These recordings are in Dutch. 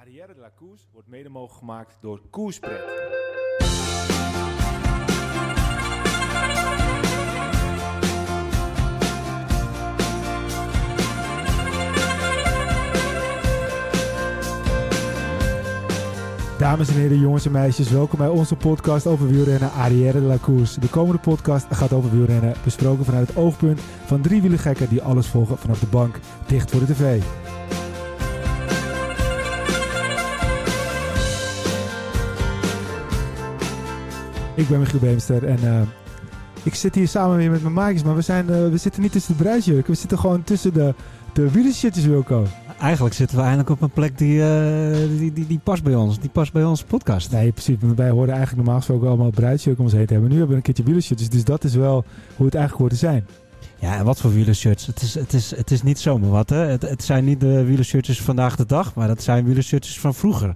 Arrière de la Koers wordt mede mogelijk gemaakt door Koerspret. Dames en heren, jongens en meisjes, welkom bij onze podcast over wielrennen Arrière de la Course. De komende podcast gaat over wielrennen, besproken vanuit het oogpunt van drie wielergekken die alles volgen vanaf de bank, dicht voor de tv. Ik ben Michiel Beemster en eh, ik zit hier samen weer met mijn maatjes, maar we, zijn, eh, we zitten niet tussen de bruisjurken, we zitten gewoon tussen de, de wielershirtjes, Wilco. Eigenlijk zitten we eindelijk op een plek die, eh, die, die, die past bij ons. Die past bij onze podcast. Nee, precies. Wij horen eigenlijk normaal gesproken allemaal bruidsjurk om ons heen te hebben. Nu hebben we een keertje wielershirts, dus dat is wel hoe het eigenlijk hoort te zijn. Ja, en wat voor wielershirts? Het is, het is, het is niet zomaar wat, hè. Het, het zijn niet de wielershirtjes vandaag de dag, maar dat zijn wielershirtjes van vroeger.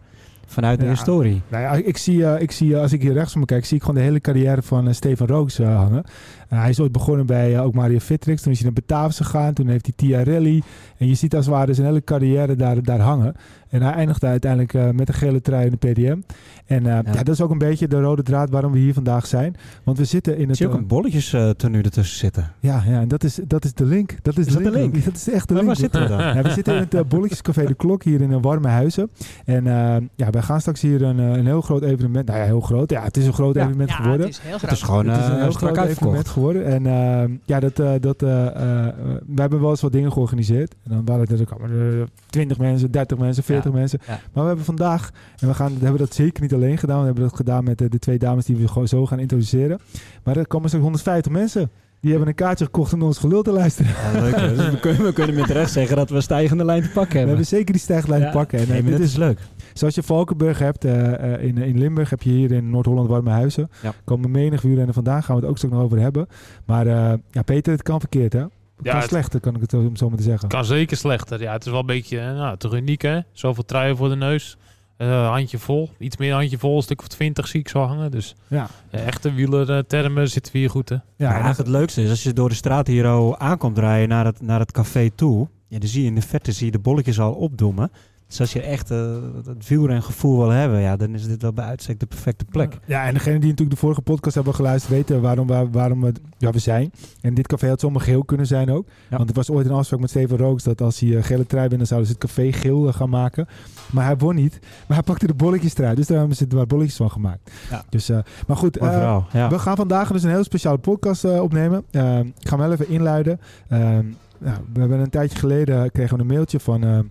Vanuit de Ja. historie. Nou ja, ik zie, eh, ik zie eh, als ik hier rechts me kijk, zie ik gewoon de hele carrière van Stefan Rooks eh, hangen. Eh, hij is ooit begonnen bij eh, ook Mario Vitrix. Toen is hij naar Batavus gegaan. Toen heeft hij Tiarelli. En je ziet als het ware zijn hele carrière daar, daar hangen. En hij eindigde uiteindelijk eh, met een gele trui in de PDM. En eh, ja. dat is ook een beetje de rode draad waarom we hier vandaag zijn. Want we zitten in Ik het... zie ook eh, een bolletjes tenue ertussen zitten. ja, ja, en dat is, dat is de link. Dat is, Is dat de link? Dat is echt de Maar link. waar zitten we dan? Ja, we zitten in het Bolletjescafé De Klok hier in een warme huizen. En eh, ja, wij gaan straks hier een, een heel groot evenement. Nou ja, heel groot. Ja, het is een groot evenement ja, geworden. het is heel Het groot. is gewoon het is een eh, heel strak groot evenement. Geworden. En eh, ja, dat, eh, dat, eh, eh, we hebben wel eens wat dingen georganiseerd. En dan waren er ook uh, 20 mensen, 30 mensen, 40 Ja, mensen. ja. Maar we hebben vandaag, en we, gaan, we hebben dat zeker niet alleen gedaan. We hebben dat gedaan met de twee dames die we gewoon zo gaan introduceren. Maar er komen straks 150 mensen. Die hebben een kaartje gekocht om ons gelul te luisteren. Ja, leuk. Dus we, kunnen, we kunnen met recht zeggen dat we een stijgende lijn te pakken We hebben. hebben zeker die stijglijn Ja. pakken. En, Nee, dit is leuk. Zoals je Valkenburg hebt eh, eh, in, in Limburg, heb je hier in Noord-Holland warme huizen. Ja. Komen menig wielrennen vandaan, gaan we het ook straks nog over hebben. Maar eh, ja, Peter, het kan verkeerd hè? Het Ja, kan het- slechter, kan ik het zo, om zo maar te zeggen. Kan zeker slechter. Ja, het is wel een beetje nou, te uniek, hè? Zoveel truien voor de neus. Eh, handje vol. Iets meer handje vol. Een stuk of 20 zie ik zo hangen. Dus Ja, eh, echte wielertermen zitten we hier goed, hè? ja, Ja, en eigenlijk het leukste is als je door de straat hier al aankomt rijden naar het, naar het café toe. Ja, dan zie je in de verte zie je de bolletjes al opdoemen. Dus als je echt eh, het wielrengevoel wil hebben, ja, dan is dit wel bij uitstek de perfecte plek. Ja, en degene die natuurlijk de vorige podcast hebben geluisterd weten waarom, waar, waarom we, ja, we zijn. En dit café had zomaar geel kunnen zijn ook. Ja. Want er was ooit een afspraak met Steven Rooks dat als hij eh, gele trui wint, dan zouden ze het café geel eh, gaan maken. Maar hij won niet. Maar hij pakte de bolletjes trui. Dus daar hebben ze er maar bolletjes van gemaakt. Ja. Dus, maar goed. Ja. We gaan vandaag dus een heel speciale podcast opnemen. Ik ga hem wel even inluiden. Nou, we hebben een tijdje geleden kregen we een mailtje van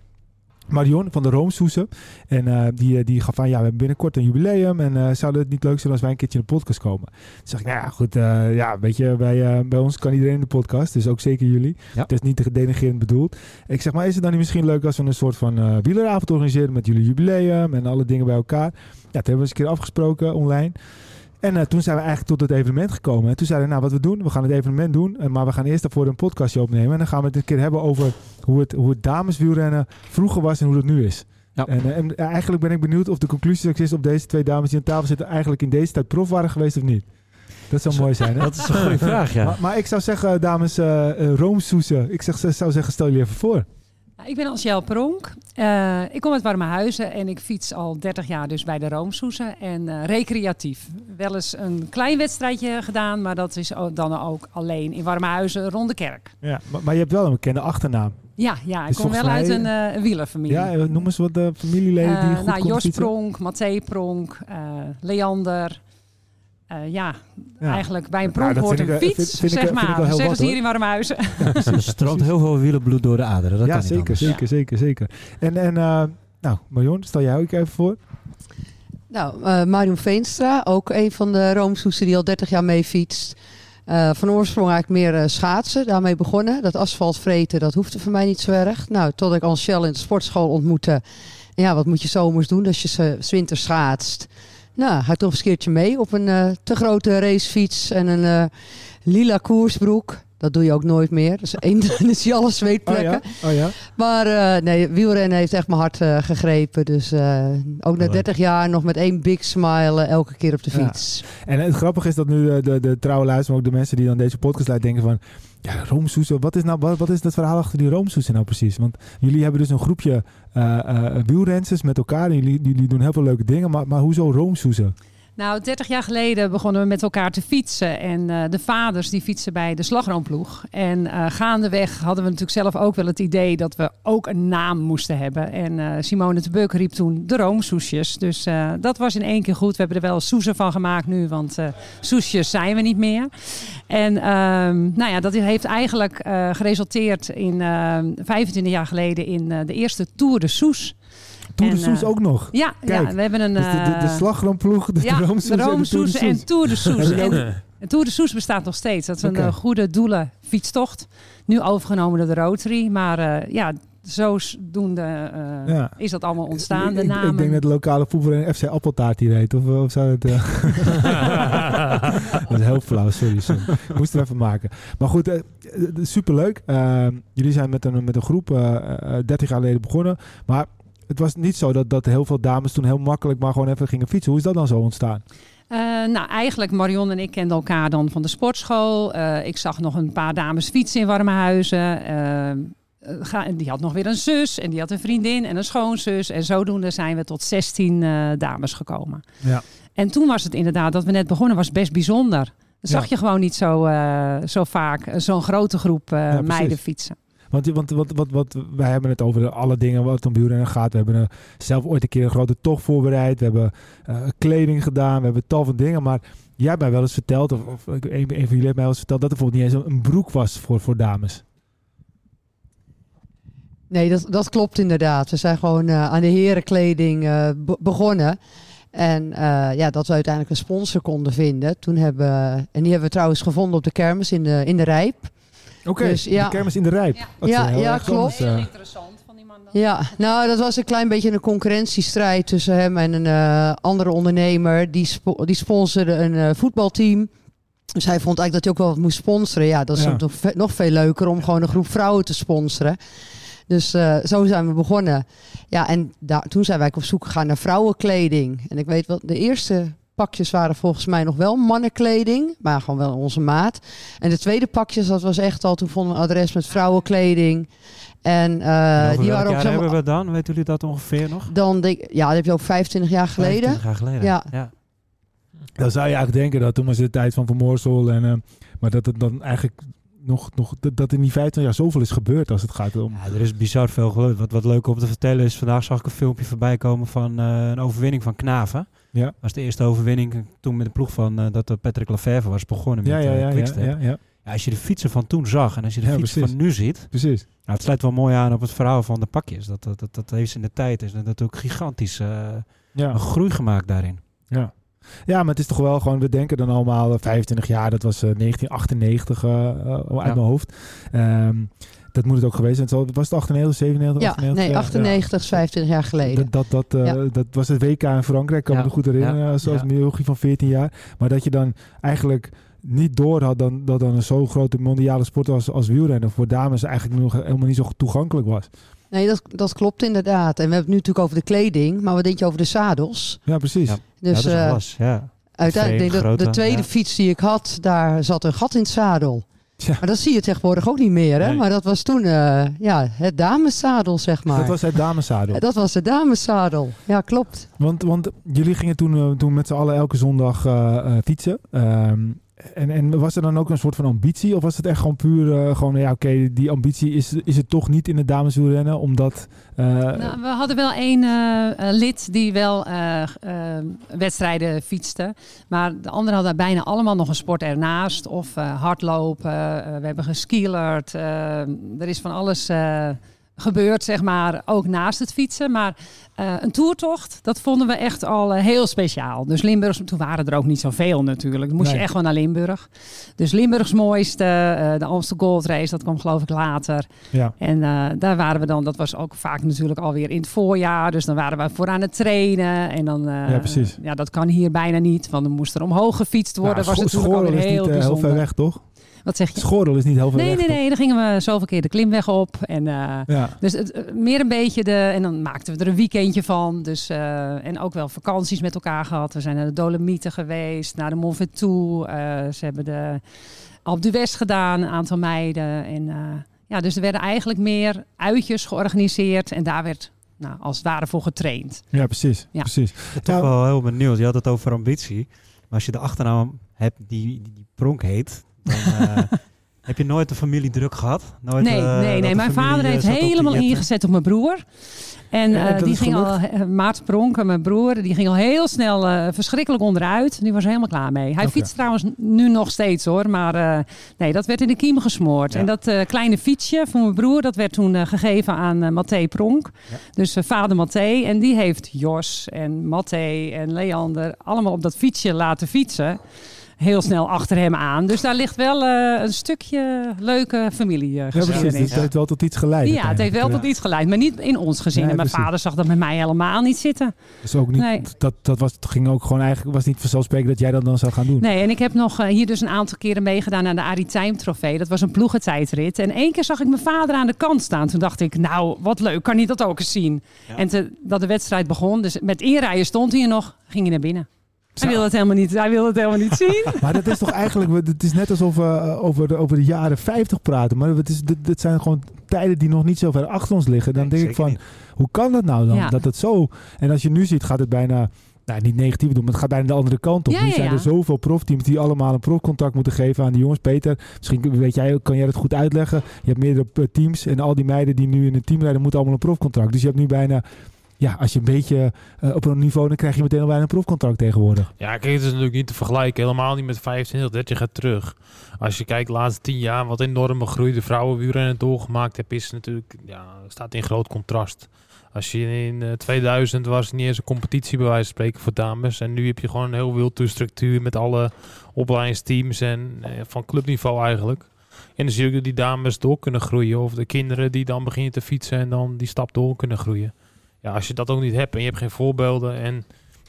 Marion van de Roomsoesen. En eh, die, eh, die gaf aan, ja, we hebben binnenkort een jubileum. En eh, zou het niet leuk zijn als wij een keertje in de podcast komen? Toen zeg ik, nou ja, goed. ja, weet je, bij, bij ons kan iedereen in de podcast. Dus ook zeker jullie. Ja. Het is niet te denigrerend bedoeld. Ik zeg, maar is het dan niet misschien leuk als we een soort van wieleravond organiseren met jullie jubileum en alle dingen bij elkaar? Ja, toen hebben we eens een keer afgesproken online. En eh, toen zijn we eigenlijk tot het evenement gekomen. En toen zeiden we, nou, wat we doen, we gaan het evenement doen. eh, maar we gaan eerst daarvoor een podcastje opnemen. En dan gaan we het een keer hebben over hoe het, hoe het dameswielrennen vroeger was en hoe het nu is. Ja. En, eh, en eigenlijk ben ik benieuwd of de conclusie is op deze twee dames die aan tafel zitten... eigenlijk in deze tijd prof waren geweest of niet. Dat zou mooi zijn, hè? Dat is een goede vraag, ja. Maar, maar ik zou zeggen, dames uh, Roomsoesen, ik zeg, zou zeggen, stel je even voor. Ik ben Ansjel Pronk. Uh, ik kom uit Warmehuizen en ik fiets al 30 jaar dus bij de Roomsoesen. En uh, recreatief. Wel eens een klein wedstrijdje gedaan, maar dat is dan ook alleen in Warmehuizen rond de kerk. Ja, maar, maar je hebt wel een bekende achternaam. Ja, ja ik kom wel uit een uh, wielerfamilie. Ja, eh, noem eens wat de familieleden die Eh, goed nou, Jos. Pronk, Matthé Pronk, eh, Leander. Eh, ja, Ja. eigenlijk bij een pronk dat hoort een ik wel- fiets, vind- vind ik- zeg vind ik maar. wel heel Zeggen wat, ze hier hoor. in Warmhuizen. Er stroomt heel veel wielenbloed door de aderen. Dat ja, kan niet zeker, anders. zeker, zeker, zeker. En, en eh, nou, Marion, stel jij ook even voor. Nou, eh Marion Veenstra, ook een van de Roomsoesen die al 30 jaar mee fietst. Eh, van oorsprong eigenlijk meer eh, schaatsen, daarmee begonnen. Dat asfalt vreten, dat hoefde voor mij niet zo erg. Nou, tot ik Angel in de sportschool ontmoette. Ja, wat moet je zomers doen als je ze 's winters schaatst? Nou, ga toch eens een keertje mee op een eh, te grote racefiets en een eh, lila koersbroek. Dat doe je ook nooit meer. Dat is één dat is je alle Oh zweetplekken. ja, oh ja. Maar eh, nee, wielrennen heeft echt mijn hart gegrepen. Dus ook na Leuk. 30 jaar nog met één big smile elke keer op de Ja. fiets. En het grappige is dat nu de, de trouwe luisteraars, maar ook de mensen die dan deze podcast luisteren, denken van... Ja, roomsoezen. Wat is, nou, wat, wat is het verhaal achter die roomsoezen nou precies? Want jullie hebben dus een groepje eh eh, wielrensters met elkaar. En jullie, jullie doen heel veel leuke dingen. Maar, maar hoezo roomsoezen? Nou, 30 jaar geleden begonnen we met elkaar te fietsen. En eh, de vaders die fietsen bij de slagroomploeg. En eh, gaandeweg hadden we natuurlijk zelf ook wel het idee dat we ook een naam moesten hebben. En eh, Simone de Beuk riep toen de roomsoesjes. Dus dat was in één keer goed. We hebben er wel soezen van gemaakt nu, want soesjes zijn we niet meer. En ehm, nou ja, dat heeft eigenlijk geresulteerd in ehm 25 jaar geleden in de eerste Tour de Soes. Tour de Soes eh, ook nog. Ja, Kijk, ja, we hebben een... Dus de, de, de eh, slagroomploeg, de, ja, de roomsoes de en Tour de en Soes. En en Tour de Soes bestaat nog steeds. Dat is een eh, goede doelen fietstocht. Nu overgenomen door de Rotary. Maar ja, zodoende eh Ja. is dat allemaal ontstaan. Ik, De namen. ik denk dat de lokale voetballer FC Appeltaart hier heet. Of, of zou het... eh, dat is heel flauw, sorry. Ik moest er even maken. Maar goed, superleuk. Eh, jullie zijn met een, met een groep eh, eh, 30 jaar geleden begonnen. Maar het was niet zo dat, dat heel veel dames toen heel makkelijk maar gewoon even gingen fietsen. Hoe is dat dan zo ontstaan? Eh, nou, eigenlijk Marion en ik kenden elkaar dan van de sportschool. Eh, ik zag nog een paar dames fietsen in Warmehuizen. Eh, eh, die had nog weer een zus en die had een vriendin en een schoonzus. En zodoende zijn we tot 16 eh, dames gekomen. Ja. En toen was het inderdaad, dat we net begonnen, was best bijzonder. Dat zag je gewoon niet zo, zo vaak, zo'n grote groep meiden fietsen. Want, want, want, wat wat, wij hebben het over alle dingen wat om wielrennen gaat. We hebben eh, zelf ooit een keer een grote tocht voorbereid. We hebben eh, kleding gedaan. We hebben tal van dingen. Maar jij hebt mij wel eens verteld, of, of een, van jullie heeft mij wel eens verteld, dat er bijvoorbeeld niet eens een, broek was voor, voor dames. Nee, dat, dat klopt inderdaad. We zijn gewoon eh, aan de herenkleding be- begonnen. En ja, dat we uiteindelijk een sponsor konden vinden. Toen hebben, en die hebben we trouwens gevonden op de kermis in de, in de Rijp. Oké, Dus, ja. de kermis in de Rijp. Ja. Dat is Ja, heel ja, erg klopt. anders, eh. interessant van die man dan. Ja, nou dat was een klein beetje een concurrentiestrijd tussen hem en een eh, andere ondernemer. Die, spo- die sponsorde een eh, voetbalteam. Dus hij vond eigenlijk dat hij ook wel wat moest sponsoren. Ja, dat is Ja. nog, ve- nog veel leuker om gewoon een groep vrouwen te sponsoren. Dus eh, zo zijn we begonnen. Ja, en daar, toen zijn wij op zoek gegaan naar vrouwenkleding. En ik weet wel, de eerste pakjes waren volgens mij nog wel mannenkleding, maar gewoon wel onze maat. En de tweede pakjes, dat was echt al, toen vonden we een adres met vrouwenkleding. En eh, Over die waren ook jaar zo. hebben we dan? Weten jullie dat ongeveer nog? Dan denk ik- ja, dat heb je ook 25 jaar geleden. 25 jaar geleden. Ja. ja. Dan zou je eigenlijk denken dat toen was het de tijd van Van Moorsel. En, eh, maar dat het dan eigenlijk nog, nog dat, in die 15 jaar zoveel is gebeurd als het gaat om... Ja, er is bizar veel geluid. Wat, wat leuk om te vertellen is, vandaag zag ik een filmpje voorbij komen van eh, een overwinning van Knaven. Ja. Was de eerste overwinning toen met de ploeg van dat dat Patrick Lefevre was begonnen met Ja, ja, eh, ja, ja, Quickstep. ja, als je de fietsen van toen zag en als je de fietsen van nu ziet, precies. nou, het sluit wel mooi aan op het verhaal van de pakjes. Dat, dat, dat, dat heeft in de tijd is dat natuurlijk gigantisch eh, Ja. een groei gemaakt daarin. Ja. ja, maar het is toch wel gewoon, we denken dan allemaal eh, 25 jaar, dat was eh, 1998 eh, eh, uit Ja. mijn hoofd. Ehm, dat moet het ook geweest zijn. Was het 98, 97, Ja, 98? nee, 98 is 25 jaar geleden. Dat, dat, dat, eh, Ja. dat was het WK in Frankrijk, kan Ja. me goed herinneren, Ja. zoals Ja. een jochie van 14 jaar. Maar dat je dan eigenlijk niet door had dan, dat dan een zo grote mondiale sport als, als wielrennen voor dames eigenlijk nog helemaal niet zo toegankelijk was. Nee, dat, dat klopt inderdaad. En we hebben het nu natuurlijk over de kleding, maar wat denk je over de zadels? Ja, precies. Ja. Dus ja, dat is eh, alles. Ja. uiteindelijk de tweede ja. fiets die ik had, daar zat een gat in het zadel. Tja. Maar dat zie je tegenwoordig ook niet meer, hè? Nee. Maar dat was toen eh, ja, het dameszadel, zeg maar. Dat was het dameszadel. dat was het dameszadel. Ja, klopt. Want, want jullie gingen toen, eh, toen met z'n allen elke zondag eh, fietsen. Ehm, en, en was er dan ook een soort van ambitie? Of was het echt gewoon puur, eh, gewoon, ja oké, die ambitie is, is het toch niet in het dameswielrennen? Omdat, eh, Nou, we hadden wel één eh, lid die wel wedstrijden fietste. Maar de anderen hadden bijna allemaal nog een sport ernaast. Of hardlopen, we hebben geskielerd. er is van alles gebeurd, zeg maar, ook naast het fietsen. Maar eh, een toertocht, dat vonden we echt al eh, heel speciaal. Dus Limburgs, toen waren er ook niet zoveel natuurlijk. Dan moest Nee. je echt gewoon naar Limburg. Dus Limburgs mooiste, eh, de Amstel Gold Race, dat kwam geloof ik later. ja, En daar waren we dan, dat was ook vaak natuurlijk alweer in het voorjaar. Dus dan waren we voor aan het trainen. En dan, Ja, precies. Ja, dat kan hier bijna niet, want dan moest er omhoog gefietst worden. Nou, was natuurlijk is niet heel ver weg, toch? Wat zeg je? Schorrel is niet heel ver Nee, weg, nee, toch? nee. Dan gingen we zoveel keer de klimweg op. En, eh, Ja, dus het, eh, meer een beetje de... En dan maakten we er een weekendje van. Dus, eh, en ook wel vakanties met elkaar gehad. We zijn naar de Dolomieten geweest, naar de Mont Ventoux. eh, ze hebben de Alp d'Huez gedaan, een aantal meiden. En eh, ja, dus er werden eigenlijk meer uitjes georganiseerd. En daar werd nou, als het ware voor getraind. Ja, precies. Ja. precies. ben toch wel heel benieuwd. Je had het over ambitie. Maar als je de achternaam hebt die, die, die Pronk heet, dan eh, heb je nooit de familie druk gehad? Nooit, Nee, eh, nee, nee. Mijn vader eh, heeft helemaal ingezet op mijn broer. En Ja, die ging al, gelukt? Maart Pronken, mijn broer, die ging al heel snel verschrikkelijk onderuit. Die was er helemaal klaar mee. Hij fietst trouwens nu nog steeds hoor, maar nee, dat werd in de kiem gesmoord. Ja. En dat kleine fietsje van mijn broer, dat werd toen gegeven aan Mathé Pronk. Ja. Dus vader Mathé. En die heeft Jos en Mathé en Leander allemaal op dat fietsje laten fietsen. Heel snel achter hem aan. Dus daar ligt wel eh, een stukje leuke familie Ja, uh, precies. Dus het heeft wel tot iets geleid. ja, het heeft wel tot iets geleid, maar niet in ons gezin. Nee, en mijn precies. vader zag dat met mij helemaal niet zitten. Dus ook niet, Nee. dat, dat was, het ging ook gewoon eigenlijk, was niet vanzelfsprekend dat jij dat dan zou gaan doen. Nee, en ik heb nog eh, hier dus een aantal keren meegedaan aan de Arie Time trofee. Dat was een ploegentijdrit. En één keer zag ik mijn vader aan de kant staan. Toen dacht ik, nou, wat leuk, kan hij dat ook eens zien? Ja. En te, dat de wedstrijd begon, dus met inrijden stond hij er nog, ging hij naar binnen. Hij wilde het helemaal niet, hij wilde het helemaal niet zien. Maar dat is toch eigenlijk, het is net alsof we eh, over, de, over de jaren 50 praten. Maar het, is, dit, dit zijn gewoon tijden die nog niet zo ver achter ons liggen. Dan Nee, denk ik van, niet. hoe kan dat nou dan? Ja. Dat het zo... En als je nu ziet, gaat het bijna... Nou, niet negatief doen, maar het gaat bijna de andere kant op. Ja, nu zijn ja. er zoveel profteams die allemaal een profcontract moeten geven aan die jongens. Peter, misschien weet jij, kan jij dat goed uitleggen. Je hebt meerdere eh, teams en al die meiden die nu in een team rijden, moeten allemaal een profcontract. Dus je hebt nu bijna... Ja, als je een beetje eh, op een niveau, dan krijg je meteen al bijna een profcontract tegenwoordig. Ja, kijk, het is natuurlijk niet te vergelijken. Helemaal niet met 25, 30 jaar terug. Als je kijkt de laatste 10 jaar, wat enorme groei de vrouwenwielrennen doorgemaakt heeft, is natuurlijk, ja, staat in groot contrast. Als je in eh, 2000 was het niet eens een competitie bij wijze van spreken voor dames. En nu heb je gewoon een heel wilde structuur met alle opleidingsteams en eh, van clubniveau eigenlijk. En dan zie je dat die dames door kunnen groeien. Of de kinderen die dan beginnen te fietsen en dan die stap door kunnen groeien. Ja, als je dat ook niet hebt en je hebt geen voorbeelden en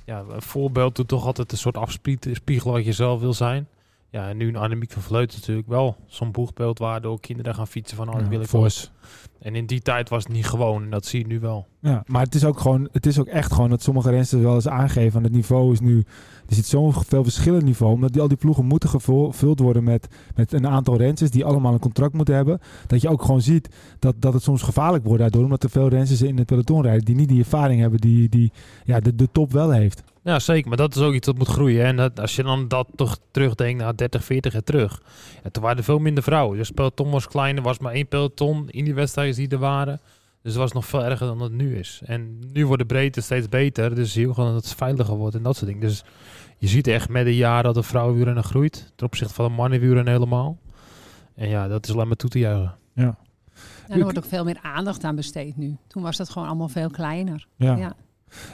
ja, een voorbeeld doet toch altijd een soort afspiegelen wat je zelf wil zijn. Ja, en nu een Annemiek van Vleuten natuurlijk wel zo'n boegbeeld waardoor kinderen gaan fietsen van oh, Ja, wil ik Vos. ook. En in die tijd was het niet gewoon en dat zie je nu wel. Ja, maar het is ook gewoon, het is ook echt gewoon dat sommige rensters wel eens aangeven van het niveau is nu, er zit zo'n veel verschillend niveau, omdat die, al die ploegen moeten gevul- gevuld worden met, met een aantal rensters die allemaal een contract moeten hebben, dat je ook gewoon ziet dat, dat het soms gevaarlijk wordt daardoor, omdat er veel rensters in het peloton rijden die niet die ervaring hebben die, die ja, de, de top wel heeft. Ja, zeker. Maar dat is ook iets dat moet groeien. En dat, als je dan dat toch terugdenkt naar 30, 40 jaar terug. Ja, toen waren er veel minder vrouwen. Dus peloton was kleiner. Er was maar één peloton in die wedstrijden die er waren. Dus het was nog veel erger dan het nu is. En nu wordt de breedte steeds beter. Dus zie je ook gewoon dat het veiliger wordt en dat soort dingen. Dus je ziet echt met de jaren dat de vrouwenwielrennen groeit. Ten opzichte van de mannenwielrennen helemaal. En ja, dat is alleen maar toe te juichen. Ja, En er wordt ook veel meer aandacht aan besteed nu. Toen was dat gewoon allemaal veel kleiner. ja. Ja.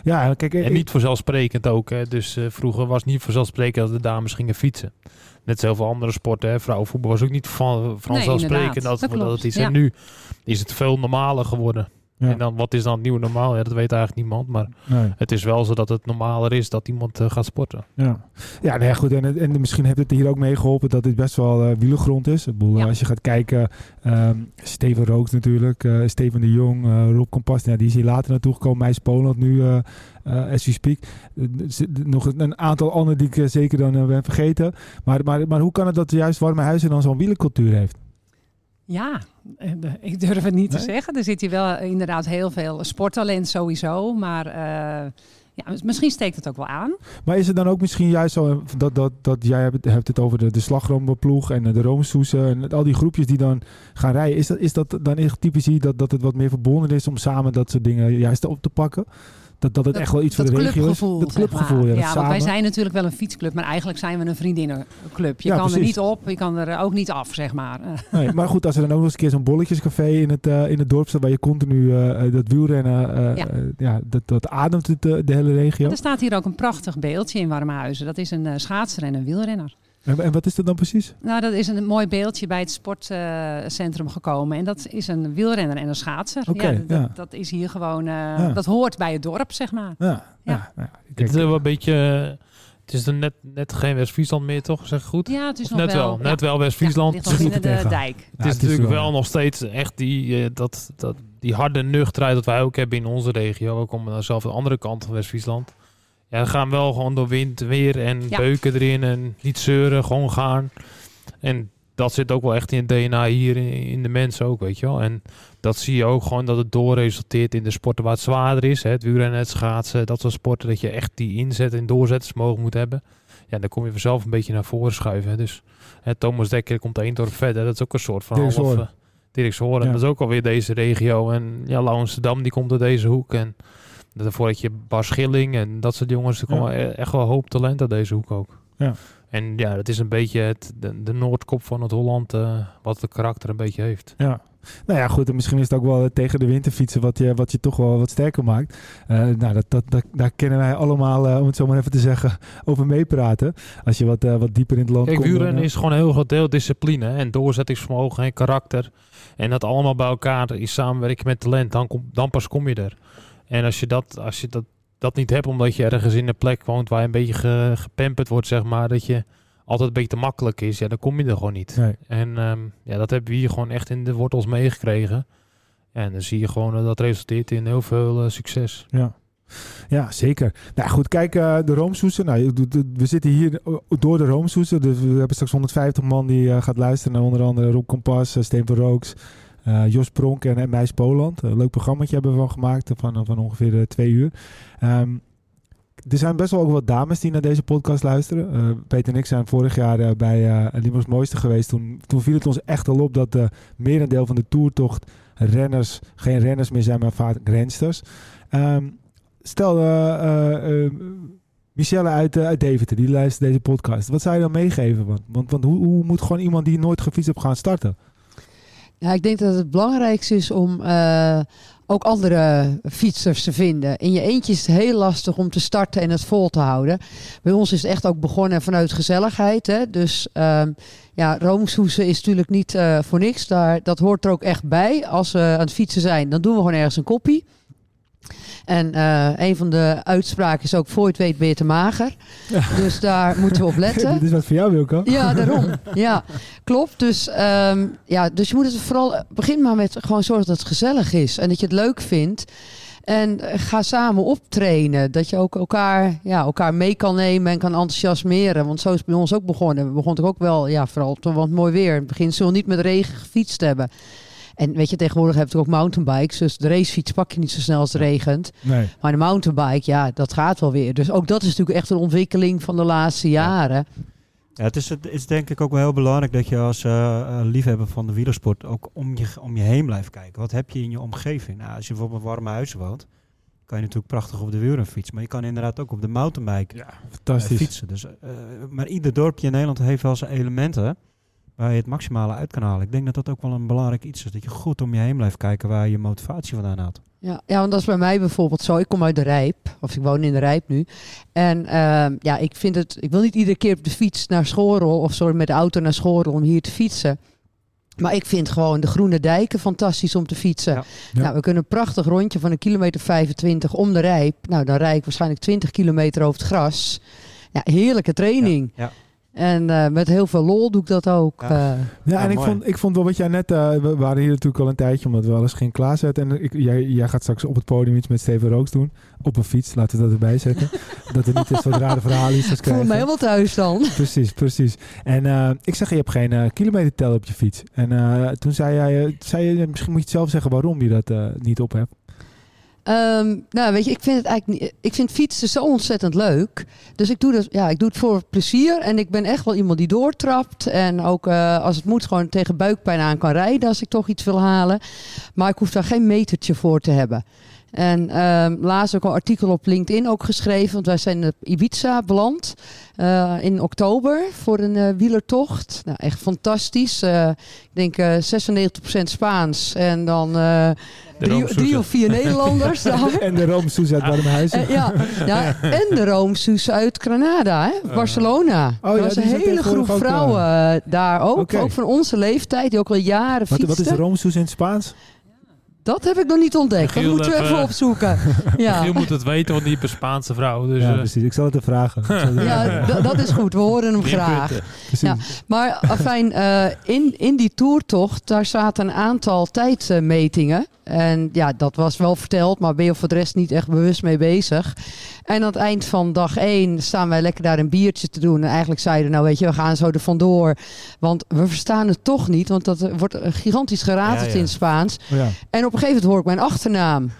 Ja. kijk, En ik- niet vanzelfsprekend ook. Hè. Dus eh, vroeger was het niet vanzelfsprekend dat de dames gingen fietsen. Net zoveel andere sporten. Hè. Vrouwenvoetbal was ook niet van, vanzelfsprekend dat, Dat dat, het is. ja. En nu is het veel normaler geworden. Ja. En dan, wat is dan het nieuwe normaal? Ja, dat weet eigenlijk niemand. Maar nee. het is wel zo dat het normaler is dat iemand eh, gaat sporten. Ja, ja nee, goed. En, en misschien heeft het hier ook mee geholpen dat dit best wel wielergrond is. Ik bedoel, Ja. Als je gaat kijken, ehm, Steven Rooks natuurlijk, eh, Steven de Jong, eh, Rob Kompas, ja, die is hier later naartoe gekomen. Meis Poland nu, eh eh, as we speak. Nog een, aantal anderen die ik zeker dan ben vergeten. Maar, maar, maar hoe kan het dat juist Warme Huizen dan zo'n wielercultuur heeft? Ja, ik durf het niet Nee? te zeggen. Er zit hier wel eh, inderdaad heel veel sporttalent sowieso. Maar eh, ja, mis- misschien steekt het ook wel aan. Maar is het dan ook misschien juist zo eh, dat, dat, dat jij hebt, hebt het over de, de en de roomsoesen en al die groepjes die dan gaan rijden. Is dat, is dat dan echt typisch hier dat, dat het wat meer verbonden is om samen dat soort dingen juist op te pakken? Dat, dat het echt wel iets voor de regio is? clubgevoel, Dat zeg clubgevoel, maar. ja. Dat want wij zijn natuurlijk wel een fietsclub, maar eigenlijk zijn we een vriendinnenclub. Je Ja, kan er niet op, je kan er ook niet af, zeg maar. Nee, maar goed, als er dan ook nog eens een keer zo'n bolletjescafé in het, eh, in het dorp staat waar je continu eh, eh, dat wielrennen, eh, Ja. ja, dat, dat ademt het, de hele regio. Er staat hier ook een prachtig beeldje in Warmhuizen. Dat is een schaatser en een wielrenner. En, en wat is dat dan precies? Nou, dat is een mooi beeldje bij het sportcentrum gekomen. En dat is een wielrenner en een schaatser. Oké, ja, dat, ja. dat- dat is hier gewoon, eh, Ja. dat hoort bij het dorp, zeg maar. Ja, ja. Ja. ja, Het is wel een beetje... eh, het is er net, net geen West-Friesland meer, toch? Zeg goed? Ja, het is Of nog net wel. ja. Net wel Ja, West-Friesland. ligt nog Zit binnen er de dijk. Het is het is natuurlijk wel, nog steeds echt die, eh, dat, dat, die harde nuchterheid dat wij ook hebben in onze regio. We komen dan zelf aan de andere kant van West-Friesland. Ja, we gaan wel gewoon door wind, weer en Ja. beuken erin en niet zeuren, gewoon gaan. En dat zit ook wel echt in het DNA hier in, de mensen ook, weet je wel. En dat zie je ook gewoon dat het doorresulteert in de sporten waar het zwaarder is. Hè, het wielrennen, het schaatsen, dat soort sporten. Dat je echt die inzet en doorzettingsvermogen moet hebben. Ja, dan kom je vanzelf een beetje naar voren schuiven. hè. Dus hè, Thomas Dekker komt één dorp verder. Dat is ook een soort van half... Eh, Dirkshoorn. Ja. Dat is ook alweer deze regio. En ja, Lauwensdam, die komt uit deze hoek. En daarvoor had je Bas Schilling en dat soort jongens. Er Ja. komen e- echt wel hoop talent uit deze hoek ook. Ja. En ja, dat is een beetje het, de, de noordkop van het Holland, eh, wat het karakter een beetje heeft. Ja. Nou ja, goed. En misschien is het ook wel eh, tegen de winter fietsen wat je, wat je toch wel wat sterker maakt. Eh, nou, dat, dat, dat, daar kennen wij allemaal, om het zo maar even te zeggen, over meepraten. Als je wat, wat dieper in het land Kijk, komt. eh, is gewoon een heel groot deel discipline hè, en doorzettingsvermogen en karakter. En dat allemaal bij elkaar in samenwerking met talent, dan, kom, dan pas kom je er. En als je, dat, als je dat, dat niet hebt, omdat je ergens in een plek woont waar je een beetje ge, gepamperd wordt, zeg maar, dat je altijd een beetje te makkelijk is, ja, dan kom je er gewoon niet. Nee. En ehm, ja, dat hebben we hier gewoon echt in de wortels meegekregen. En dan zie je gewoon dat dat resulteert in heel veel eh, succes. Ja. Ja, zeker. Nou goed, kijk, eh, de Roomsoezen. Nou, we zitten hier eh, door de Roomsoezen. Dus we hebben straks 150 man die gaat luisteren naar onder andere Rob Kompas, uh, Steen van Rooks, eh, Jos Pronk en, en Meis Poland. Een leuk programmaatje hebben we van gemaakt eh, van, van ongeveer eh, twee uur. Ehm, er zijn best wel ook wat dames die naar deze podcast luisteren. Eh, Peter en ik zijn vorig jaar eh, bij eh Limburgs Mooiste geweest. Toen, toen viel het ons echt al op dat de merendeel van de toertocht renners geen renners meer zijn, maar vaak rensters. Ehm, stel, eh, eh, eh, Michelle uit, eh, uit Deventer, die luistert deze podcast. Wat zou je dan meegeven? Want, want, want hoe, hoe moet gewoon iemand die nooit gefietst heeft gaan starten? Ja, ik denk dat het belangrijkste is om eh, ook andere fietsers te vinden. In je eentje is het heel lastig om te starten en het vol te houden. Bij ons is het echt ook begonnen vanuit gezelligheid. Hè? Dus ehm ja, Roomshoesen is natuurlijk niet eh, voor niks. Daar, dat hoort er ook echt bij. Als we aan het fietsen zijn, dan doen we gewoon ergens een koppie. En eh, een van de uitspraken is ook, voor je het weet ben je te mager. Ja. Dus daar moeten we op letten. Dit is wat voor jou, Wilco. Ja, daarom. Ja, klopt. Dus, ehm, ja, dus je moet het vooral... Begin maar met gewoon zorgen dat het gezellig is. En dat je het leuk vindt. En eh, ga samen optrainen. Dat je ook elkaar, ja, elkaar mee kan nemen en kan enthousiasmeren. Want zo is het bij ons ook begonnen. We begonnen toch ook wel, ja, vooral toen was het mooi weer. In het begin zullen we niet met regen gefietst hebben. En weet je, tegenwoordig heb je ook mountainbikes. Dus de racefiets pak je niet zo snel als het regent. Nee. Maar de mountainbike, ja, dat gaat wel weer. Dus ook dat is natuurlijk echt een ontwikkeling van de laatste jaren. Ja, het is, het is denk ik ook wel heel belangrijk dat je als eh, eh, liefhebber van de wielersport ook om je, om je heen blijft kijken. Wat heb je in je omgeving? Nou, als je bijvoorbeeld in warme huizen woont, kan je natuurlijk prachtig op de wielrenfiets. Maar je kan inderdaad ook op de mountainbike Ja, eh, fantastisch. fietsen. Dus, eh, maar ieder dorpje in Nederland heeft wel zijn elementen waar je het maximale uit kan halen. Ik denk dat dat ook wel een belangrijk iets is. Dat je goed om je heen blijft kijken waar je motivatie vandaan haalt. Ja, ja, want dat is bij mij bijvoorbeeld zo. Ik kom uit de Rijp, of ik woon in de Rijp nu. En ehm, ja, ik vind het. Ik wil niet iedere keer op de fiets naar Schoorl of sorry, met de auto naar Schoorl om hier te fietsen. Maar ik vind gewoon de Groene Dijken fantastisch om te fietsen. Ja. Ja. Nou, we kunnen een prachtig rondje van een kilometer 25 om de Rijp. Nou, dan rijd ik waarschijnlijk 20 kilometer over het gras. Ja, heerlijke training. Ja, En eh, met heel veel lol doe ik dat ook. Ja. eh. Ja, Ja, en ik vond, ik vond wel wat jij net... eh, we waren hier natuurlijk al een tijdje, omdat we alles gingen klaarzetten. En ik, jij, jij gaat straks op het podium iets met Steven Rooks doen. Op een fiets, laten we dat erbij zetten. dat er niet een soort rare verhalen is ik voel me helemaal thuis dan. Precies, precies. En eh, ik zeg, je hebt geen eh kilometertel op je fiets. En eh, toen zei jij, zei je, misschien moet je het zelf zeggen waarom je dat eh, niet op hebt. Ehm, nou, weet je, ik vind het eigenlijk niet. Ik vind fietsen zo ontzettend leuk. Dus ik doe, dat, ja, ik doe het voor plezier. En ik ben echt wel iemand die doortrapt. En ook eh, als het moet, gewoon tegen buikpijn aan kan rijden als ik toch iets wil halen. Maar ik hoef daar geen metertje voor te hebben. En ehm, laatst ook een artikel op LinkedIn ook geschreven. Want wij zijn op Ibiza beland eh, in oktober voor een eh, wielertocht. Nou, echt fantastisch. Ik denk eh 96% Spaans. En dan drie, drie of vier Nederlanders daar. En de Rome Soes uit Warmhuizen. Eh, ja, ja, en de Roomsoes uit Granada, hè? Barcelona. Oh ja, er was een hele groep vrouwen eh, daar ook. Ook van onze leeftijd, die ook al jaren wat, fietsten. wat is de Rome Soes in het Spaans? Dat heb ik nog niet ontdekt. Dat moeten we even- even opzoeken. Ja, Je moet het weten, want die heeft een Spaanse vrouw. Dus, ja, eh, precies. Ik zal het even vragen. Ik zal het- ja dat is goed. We horen hem graag. precies. Ja. Maar afijn, eh, in, in die toertocht, daar zaten een aantal tijdmetingen. En ja, dat was wel verteld, maar ben je voor de rest niet echt bewust mee bezig. En aan het eind van dag één staan wij lekker daar een biertje te doen. En eigenlijk zeiden, nou weet je, we gaan zo er vandoor. Want we verstaan het toch niet, want dat eh, wordt eh, gigantisch gerateld Ja, ja. in het Spaans. Oh, ja. En op een gegeven moment hoor ik mijn achternaam.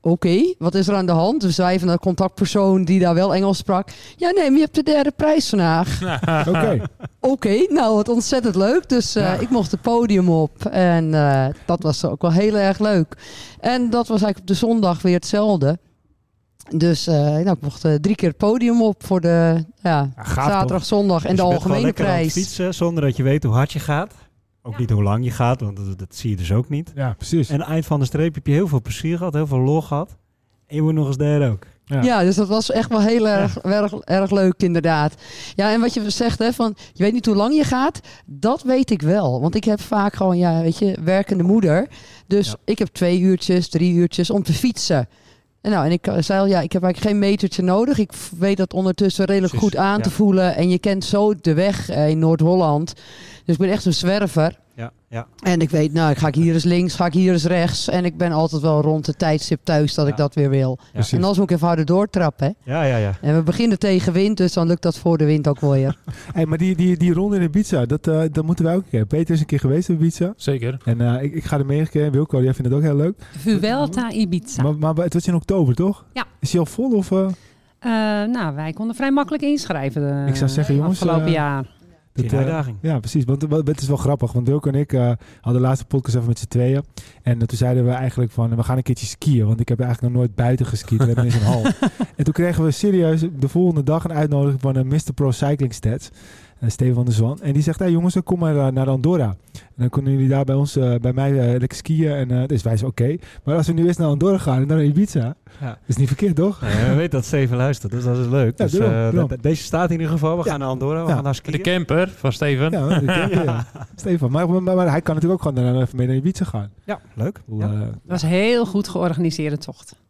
Oké, wat is er aan de hand? Dus wij van de contactpersoon die daar wel Engels sprak. Ja, nee, maar je hebt de derde prijs vandaag. Oké. Oké, nou wat ontzettend leuk. Dus eh, Ja. ik mocht het podium op. En eh, dat was ook wel heel erg leuk. En dat was eigenlijk op de zondag weer hetzelfde. Dus eh, nou, ik mocht drie keer het podium op voor de ja, zaterdag, toch? zondag en Dus de je bent gewoon algemene lekker aan het prijs. fietsen zonder dat je weet hoe hard je gaat. Ook Ja. niet hoe lang je gaat, want dat, dat zie je dus ook niet. Ja, precies. En eind van de streep heb je heel veel plezier gehad, heel veel lol gehad. En je wordt nog eens derde ook. Ja. Ja. dus dat was echt wel heel erg, erg, erg leuk inderdaad. Ja, en wat je zegt, hè, van je weet niet hoe lang je gaat, dat weet ik wel. Want ik heb vaak gewoon, ja, weet je, werkende moeder. Dus Ja. ik heb twee uurtjes, drie uurtjes om te fietsen. En nou, en ik eh, zei al, ja, ik heb eigenlijk geen metertje nodig. Ik weet dat ondertussen redelijk Precies, goed aan ja. te voelen. En je kent zo de weg eh, in Noord-Holland. Dus ik ben echt een zwerver. Ja. En ik weet, nou, ga ik hier eens links, ga ik hier eens rechts. En ik ben altijd wel rond de tijdstip thuis dat ik dat weer wil. En anders moet ik even harder doortrappen. Hè? ja, ja, ja. En we beginnen tegen wind, dus dan lukt dat voor de wind ook wel weer. Hey, maar die, die, die ronde in Ibiza, dat, eh, dat moeten wij ook een keer. Peter is een keer geweest in Ibiza. Zeker. En eh, ik, ik ga er mee een keer. Wilco, jij vindt het ook heel leuk. Vuelta Ibiza. Maar, maar het was in oktober, toch? Ja. Is hij al vol? Of, eh, nou, wij konden vrij makkelijk inschrijven. Ik zou zeggen, jongens, Afgelopen jaar. Dat, een eh, uitdaging. Ja, precies. Want het is wel grappig. Want Wilco en ik eh, hadden de laatste podcast even met z'n tweeën. En eh, toen zeiden we eigenlijk van, we gaan een keertje skiën. Want ik heb eigenlijk nog nooit buiten geskiet. We hebben in zo'n hal. En toen kregen we serieus de volgende dag een uitnodiging van een Mr. Pro Cycling Stats. Eh, Steven van der Zwan. En die zegt, hey jongens, kom maar eh, naar Andorra. En dan kunnen jullie daar bij ons, eh, bij mij lekker skiën. En eh, dus wij zeiden, oké. Maar als we nu eens naar Andorra gaan en dan naar Ibiza. Ja. is niet verkeerd, toch? Nee, we weten dat Steven luistert, dus dat is leuk. Ja, dus, daarom, eh, daarom. dat- deze staat in ieder geval. We Ja. gaan naar Andorra, we Ja. gaan daar De skiën. camper van Steven. Ja, je, ja. Stefan. Maar, maar, maar hij kan natuurlijk ook gewoon daarna even mee naar Ibiza gaan. Ja, leuk. Ja. Dat was een heel goed georganiseerde tocht.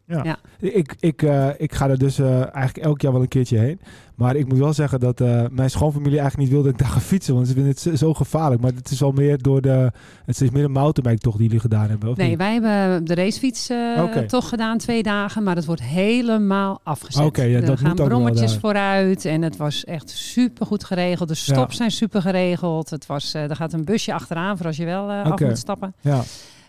Ik, ik, eh, ik ga er dus eh, eigenlijk elk jaar wel een keertje heen. Maar ik moet wel zeggen dat eh, mijn schoonfamilie eigenlijk niet wil dat ik daar ga fietsen. Want ze vinden het zo- gevaarlijk. Maar het is wel meer door de... Het is meer een mountainbike toch die jullie gedaan hebben, of Nee, niet? wij hebben de racefiets toch gedaan twee dagen, maar het wordt helemaal afgezet. Oké, ja, er dat gaan brommetjes vooruit en het was echt super goed geregeld. De stops Ja. zijn super geregeld. Het was, er gaat een busje achteraan voor als je wel af moet stappen. Ja.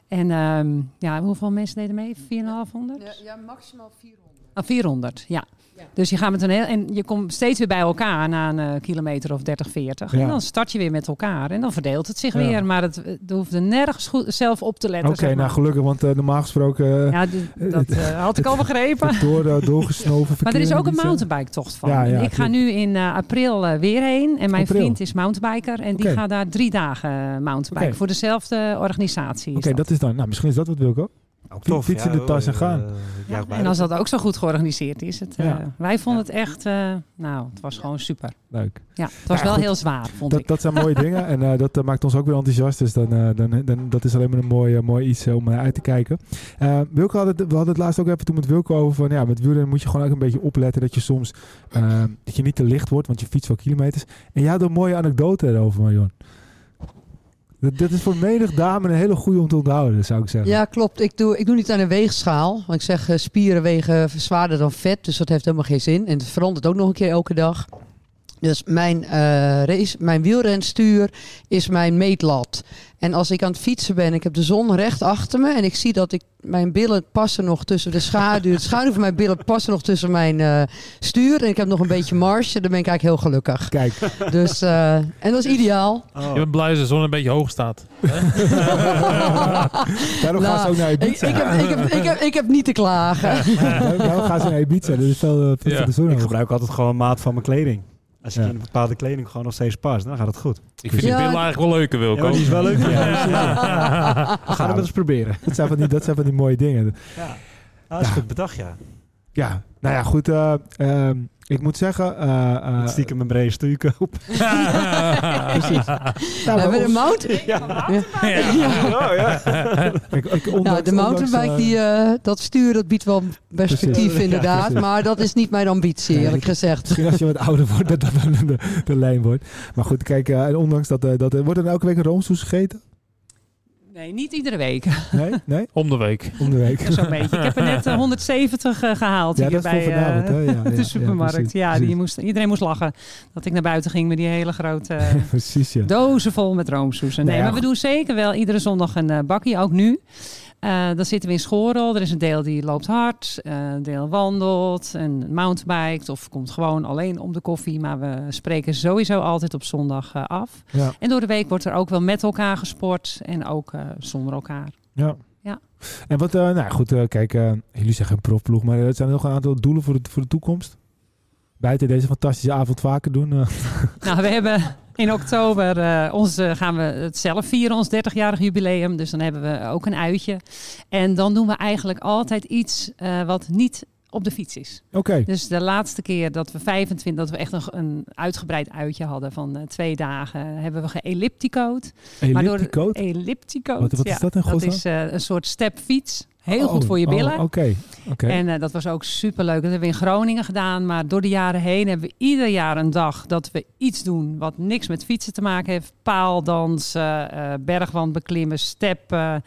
En ehm, ja, hoeveel mensen deden mee? 4,500? Ja, maximaal 400. Ah, 400, ja. Dus je gaat met een heel. En je komt steeds weer bij elkaar na een eh, kilometer of 30, 40. Ja. En dan start je weer met elkaar. En dan verdeelt het zich Ja. weer. Maar het, het hoefde nergens goed zelf op te letten. Oké, zeg maar. nou gelukkig. Want eh, normaal gesproken... eh Ja, dat eh, had ik al begrepen. het door, doorgesnoven Maar er is ook een in Ibiza. mountainbike tocht van. Ja, ik ga nu in april weer heen. En mijn April. vriend is mountainbiker. En die gaat daar drie dagen mountainbiken. Voor dezelfde organisatie. is Oké, dat. dat is dan... Nou, misschien is dat wat Wilco. Ook tof, Fiets in de tas en gaan. eh, Ja, en als dat ook zo goed georganiseerd is. Het, eh, Ja. Wij vonden het echt... eh, nou, het was gewoon super. Leuk. Ja, het was Ja, wel goed. heel zwaar, vond Dat, ik. dat zijn mooie dingen en eh, dat maakt ons ook weer enthousiast. Dus dan, eh, dan, dan, dat is alleen maar een mooi, mooi iets om uit te kijken. Eh, Wilco had het, we hadden het laatst ook even toen met Wilco over van ja, met wielrennen moet je gewoon ook een beetje opletten dat je soms dat je niet te licht wordt, want je fietst wel kilometers. En jij had een mooie anekdote erover, Marion. Dat, is voor menig dame een hele goede om te onthouden, zou ik zeggen. Ja, klopt. Ik doe, ik doe niet aan een weegschaal. Want ik zeg, eh, spieren wegen zwaarder dan vet. Dus dat heeft helemaal geen zin. En het verandert ook nog een keer elke dag. Dus mijn, eh, race, mijn wielrenstuur is mijn meetlat. En als ik aan het fietsen ben, ik heb de zon recht achter me. En ik zie dat ik, mijn billen passen nog tussen de schaduw. De schaduw van mijn billen passen nog tussen mijn eh, stuur. En ik heb nog een beetje marge. Dan ben ik eigenlijk heel gelukkig. Kijk, Dus, eh, en dat is ideaal. Oh. Je bent blij als de zon een beetje hoog staat. daarom gaan ze Nou, ook naar Ik, Ibiza. ik, heb, ik, heb, ik, heb, ik heb niet te klagen. Daarom gaan ze naar Ibiza. Dat uh, Ja. de zon Ik gebruik altijd gewoon maat van mijn kleding. Als je Ja. in een bepaalde kleding gewoon nog steeds past, dan gaat het goed. Ik vind Ja, die billen eigenlijk wel leuker, Ja, Wilco. maar die is wel leuk. Ja, Ja. We gaan het eens proberen. Dat zijn van die, dat zijn van die mooie dingen. Ja. Ah, dat is Ja. goed bedacht, ja. Ja, nou ja, goed. eh, ehm, ik moet zeggen... eh, eh, Stiekem een brede stuur koop. precies. Nou, We hebben maar de mountain... Oh, ja. ik, ik, Nou, de mountainbike, ondanks, eh, die, eh, dat stuur, dat biedt wel perspectief Precies. inderdaad. Ja, maar dat is niet mijn ambitie, Nee, eerlijk ik- gezegd. Misschien als je wat ouder wordt, dat dat dan de, de lijn wordt. Maar goed, kijk, en ondanks dat, eh, dat... wordt er elke week een roomsoes gegeten? Nee, niet iedere week. Nee? Nee? Om de week. Om de week. Zo'n beetje. Ik heb er net eh, 170 eh, gehaald Ja, hier bij eh? Ja, ja, de ja, supermarkt. precies, Ja, die moest, iedereen moest lachen dat ik naar buiten ging met die hele grote eh, Precies, ja. dozen vol met roomsoesen. Nee, Nou ja, maar we doen zeker wel iedere zondag een eh, bakkie, ook nu. Eh, dan zitten we in Schorel. Er is een deel die loopt hard, eh, een deel wandelt en mountainbiked of komt gewoon alleen om de koffie. Maar we spreken sowieso altijd op zondag eh, af. Ja, En door de week wordt er ook wel met elkaar gesport en ook zonder elkaar. ja. Ja. En wat, nou goed, kijk, jullie zeggen een profploeg, maar er zijn nog een aantal doelen voor de, voor de toekomst. Buiten deze fantastische avond vaker doen. Nou, we hebben in oktober eh, ons, eh, gaan we het zelf vieren, ons 30-jarig jubileum. Dus dan hebben we ook een uitje. En dan doen we eigenlijk altijd iets eh, wat niet op de fiets is. Oké, Dus de laatste keer dat we 25, dat we echt een, een uitgebreid uitje hadden van twee dagen, hebben we geëllipticoot. ellipticoot. Ellipticoot. Wat- wat is dat in Dat is een soort stepfiets. Heel Oh, goed voor je oh, billen. Oké, oké. En eh, dat was ook superleuk. Dat hebben we in Groningen gedaan. Maar door de jaren heen hebben we ieder jaar een dag dat we iets doen wat niks met fietsen te maken heeft. Paaldansen, eh bergwand beklimmen, steppen.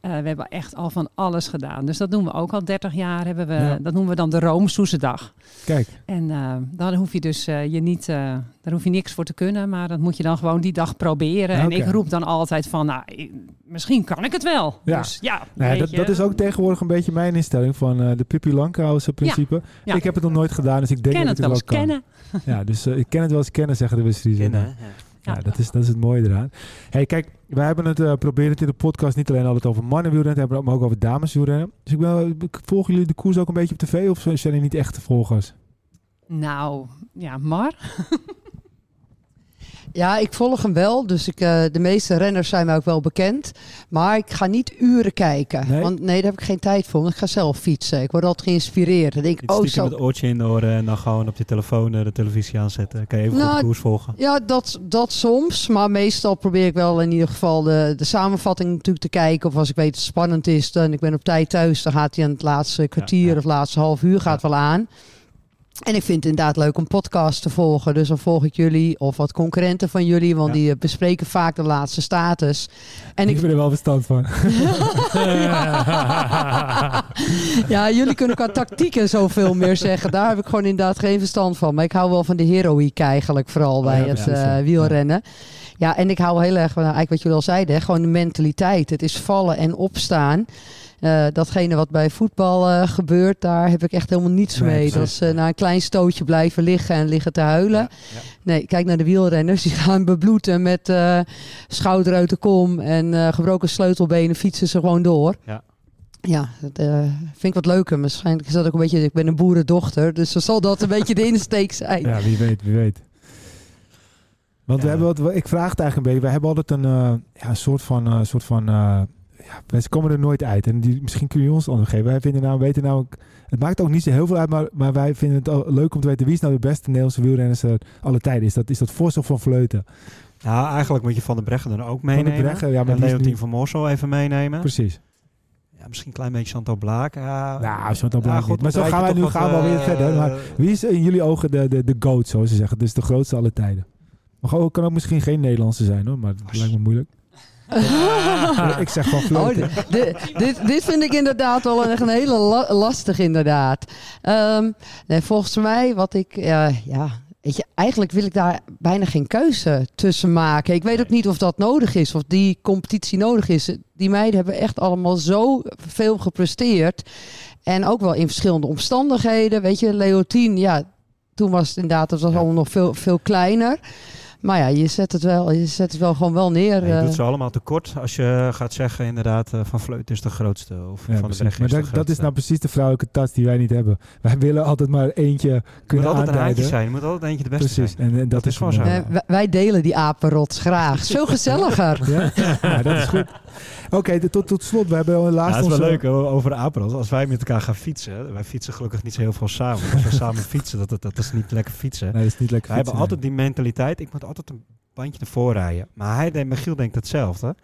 Eh, we hebben echt al van alles gedaan. Dus dat doen we ook al 30 jaar. Hebben we, Ja. Dat noemen we dan de Roomsoesendag. Kijk, En eh dan hoef je dus eh, je niet, eh, daar hoef je niks voor te kunnen. Maar dat moet je dan gewoon die dag proberen. En ik roep dan altijd van, nou, misschien kan ik het wel. Ja. Dus ja, nou, ja, dat, dat is ook tegenwoordig een beetje mijn instelling van eh, de Pippi Langkous principe. Ja. Ik heb het nog nooit gedaan, dus ik denk ken dat het ik wel het eens wel kan. kennen. Ja, dus ik ken het wel eens kennen, zeggen de West-Friesen. Kennen, hè? Ja. Ja, dat, is, dat is het mooie eraan. Hey, kijk, wij hebben het uh, proberen in de podcast niet alleen altijd over mannenwielrennen te hebben, maar ook over dameswielrennen. Dus ik ben, volgen jullie de koers ook een beetje op tv of zijn jullie niet echte volgers? Nou, ja, maar. Ja, ik volg hem wel. Dus ik, eh, de meeste renners zijn mij ook wel bekend. Maar ik ga niet uren kijken. Nee? Want nee, daar heb ik geen tijd voor. Want ik ga zelf fietsen. Ik word altijd geïnspireerd. Dan denk ik, oh, zo. het oortje in de oren en dan gewoon op je telefoon eh, de televisie aanzetten. Kan je even goed Nou, de koers volgen. Ja, dat, dat soms. Maar meestal probeer ik wel in ieder geval de, de samenvatting natuurlijk te kijken. Of als ik weet dat het spannend is en ik ben op tijd thuis. Dan gaat hij aan het laatste kwartier ja. of laatste half uur gaat wel aan. En ik vind het inderdaad leuk om podcast te volgen. Dus dan volg ik jullie of wat concurrenten van jullie. Want Ja. die eh, bespreken vaak de laatste status. En ik ik, ben er wel verstand van. ja, jullie kunnen qua tactieken zoveel meer zeggen. Daar heb ik gewoon inderdaad geen verstand van. Maar ik hou wel van de heroïek eigenlijk. Vooral Oh bij ja, het eh, wielrennen. Ja, en ik hou heel erg van, nou, eigenlijk wat jullie al zeiden. hè, Gewoon de mentaliteit. Het is vallen en opstaan. Eh, datgene wat bij voetbal eh, gebeurt, daar heb ik echt helemaal niets Nee, mee. precies. Dat ze na een klein stootje blijven liggen en liggen te huilen. Nee, kijk naar de wielrenners. Die gaan bebloeden met eh, schouder uit de kom en eh, gebroken sleutelbenen fietsen ze gewoon door. Ja. Ja, dat eh, vind ik wat leuker. Waarschijnlijk is dat ook een beetje... Ik ben een boerendochter, dus dan zal dat een beetje de insteek zijn. Ja, wie weet, wie weet. Want we hebben wat, ik vraag het eigenlijk een beetje. We hebben altijd een, eh, ja, soort van, eh, soort van eh, ja, we komen er nooit uit. En die, misschien kun je ons antwoord geven. Wij vinden nou, weten nou, het maakt ook niet zo heel veel uit, maar, maar wij vinden het al leuk om te weten wie is nou de beste Nederlandse wielrenners uh, alle tijden. Is dat, is dat Vos of Van Vleuten? Ja, eigenlijk moet je Van de Breggen dan ook meenemen. Van de Breggen, ja, maar en Leontien nu- van Morsel even meenemen. Precies. Ja, misschien een klein beetje Chantal Blaak. Nou, ja, Blaak goed, niet. Maar zo dan gaan wij nu gaan we wat, alweer eh, verder. Maar wie is in jullie ogen de, de, de GOAT, zoals ze zeggen? Dus de grootste alle tijden. Maar gewoon, kan ook misschien geen Nederlandse zijn hoor, maar dat lijkt me moeilijk. Ja, ik zeg van Oh, dit, dit, dit vind ik inderdaad wel echt een hele la- lastig inderdaad. Ehm, nee, volgens mij wat ik... eh, ja, weet je, eigenlijk wil ik daar bijna geen keuze tussen maken. Ik weet ook niet of dat nodig is, of die competitie nodig is. Die meiden hebben echt allemaal zo veel gepresteerd. En ook wel in verschillende omstandigheden. Weet je, Leontien, ja, toen was het inderdaad, dat was allemaal nog veel, veel kleiner. Maar ja, je zet het wel, je zet het wel gewoon wel neer. Nee, je eh. doet ze allemaal tekort als je gaat zeggen inderdaad eh, Van Vleut is de grootste. Of Ja, Van de. Breggen Maar de dat, dat is nou precies de vrouwelijke tas die wij niet hebben. Wij willen altijd maar eentje Er moet kunnen altijd een zijn. Er moet altijd eentje de beste Precies. zijn. En, en dat, is is gewoon zo. Eh, wij- wij delen die apenrots graag. Zo gezelliger. Ja? ja, dat is goed. Oké, tot, tot slot. We hebben al Ja, laatst het is wel onze- leuk hoor, over Apeldoorn. Als wij met elkaar gaan fietsen. Wij fietsen gelukkig niet zo heel veel samen. Als we samen fietsen, dat, dat, dat is niet lekker fietsen. Nee, dat is niet lekker Wij hebben altijd die mentaliteit. Ik moet altijd een bandje naar voren rijden. Maar hij, denkt- Michiel denkt hetzelfde.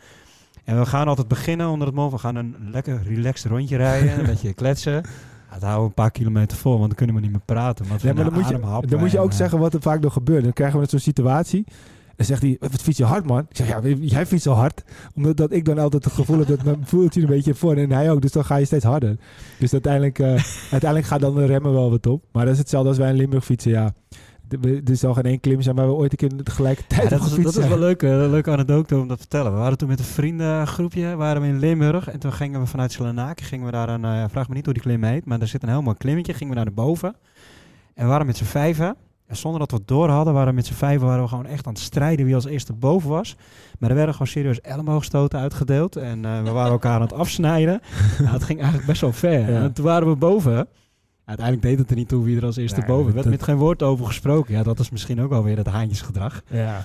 En we gaan altijd beginnen onder het mom. We gaan een lekker relaxed rondje rijden. Een beetje kletsen. Ja, dat houden we een paar kilometer vol. Want dan kunnen we niet meer praten. Want Nee, we maar dan moet, je, dan moet je ook zeggen wat er vaak nog gebeurt. Dan krijgen we net zo'n situatie. En zegt hij, wat fiets je hard man? Ik zeg, ja, jij fietst zo hard. Omdat dat ik dan altijd het gevoel heb dat mijn voeltje een beetje voor. En hij ook, dus dan ga je steeds harder. Dus uiteindelijk, eh, uiteindelijk gaat dan de remmen wel wat op. Maar dat is hetzelfde als wij in Limburg fietsen, ja. De- Er zal geen één klim zijn waar we ooit een keer tegelijkertijd Ja, dat, is, dat is wel leuk, eh, een leuke anekdote om dat te vertellen. We waren toen met een vriendengroepje, waren we in Limburg. En toen gingen we vanuit Selenaken, gingen we daar een, eh, vraag me niet hoe die klim heet, maar daar zit een heel mooi klimmetje, gingen we naar boven. En we waren met z'n vijven. En zonder dat we het door hadden, waren we met z'n vijven waren we gewoon echt aan het strijden wie als eerste boven was. Maar er werden gewoon serieus elleboogstoten uitgedeeld. En eh, we waren elkaar aan het afsnijden. Nou, het ging eigenlijk best wel ver. Ja. En toen waren we boven. Uiteindelijk deed het er niet toe wie er als eerste Nee, boven werd. met geen woord over gesproken. Ja, dat is misschien ook alweer het haantjesgedrag. Ja.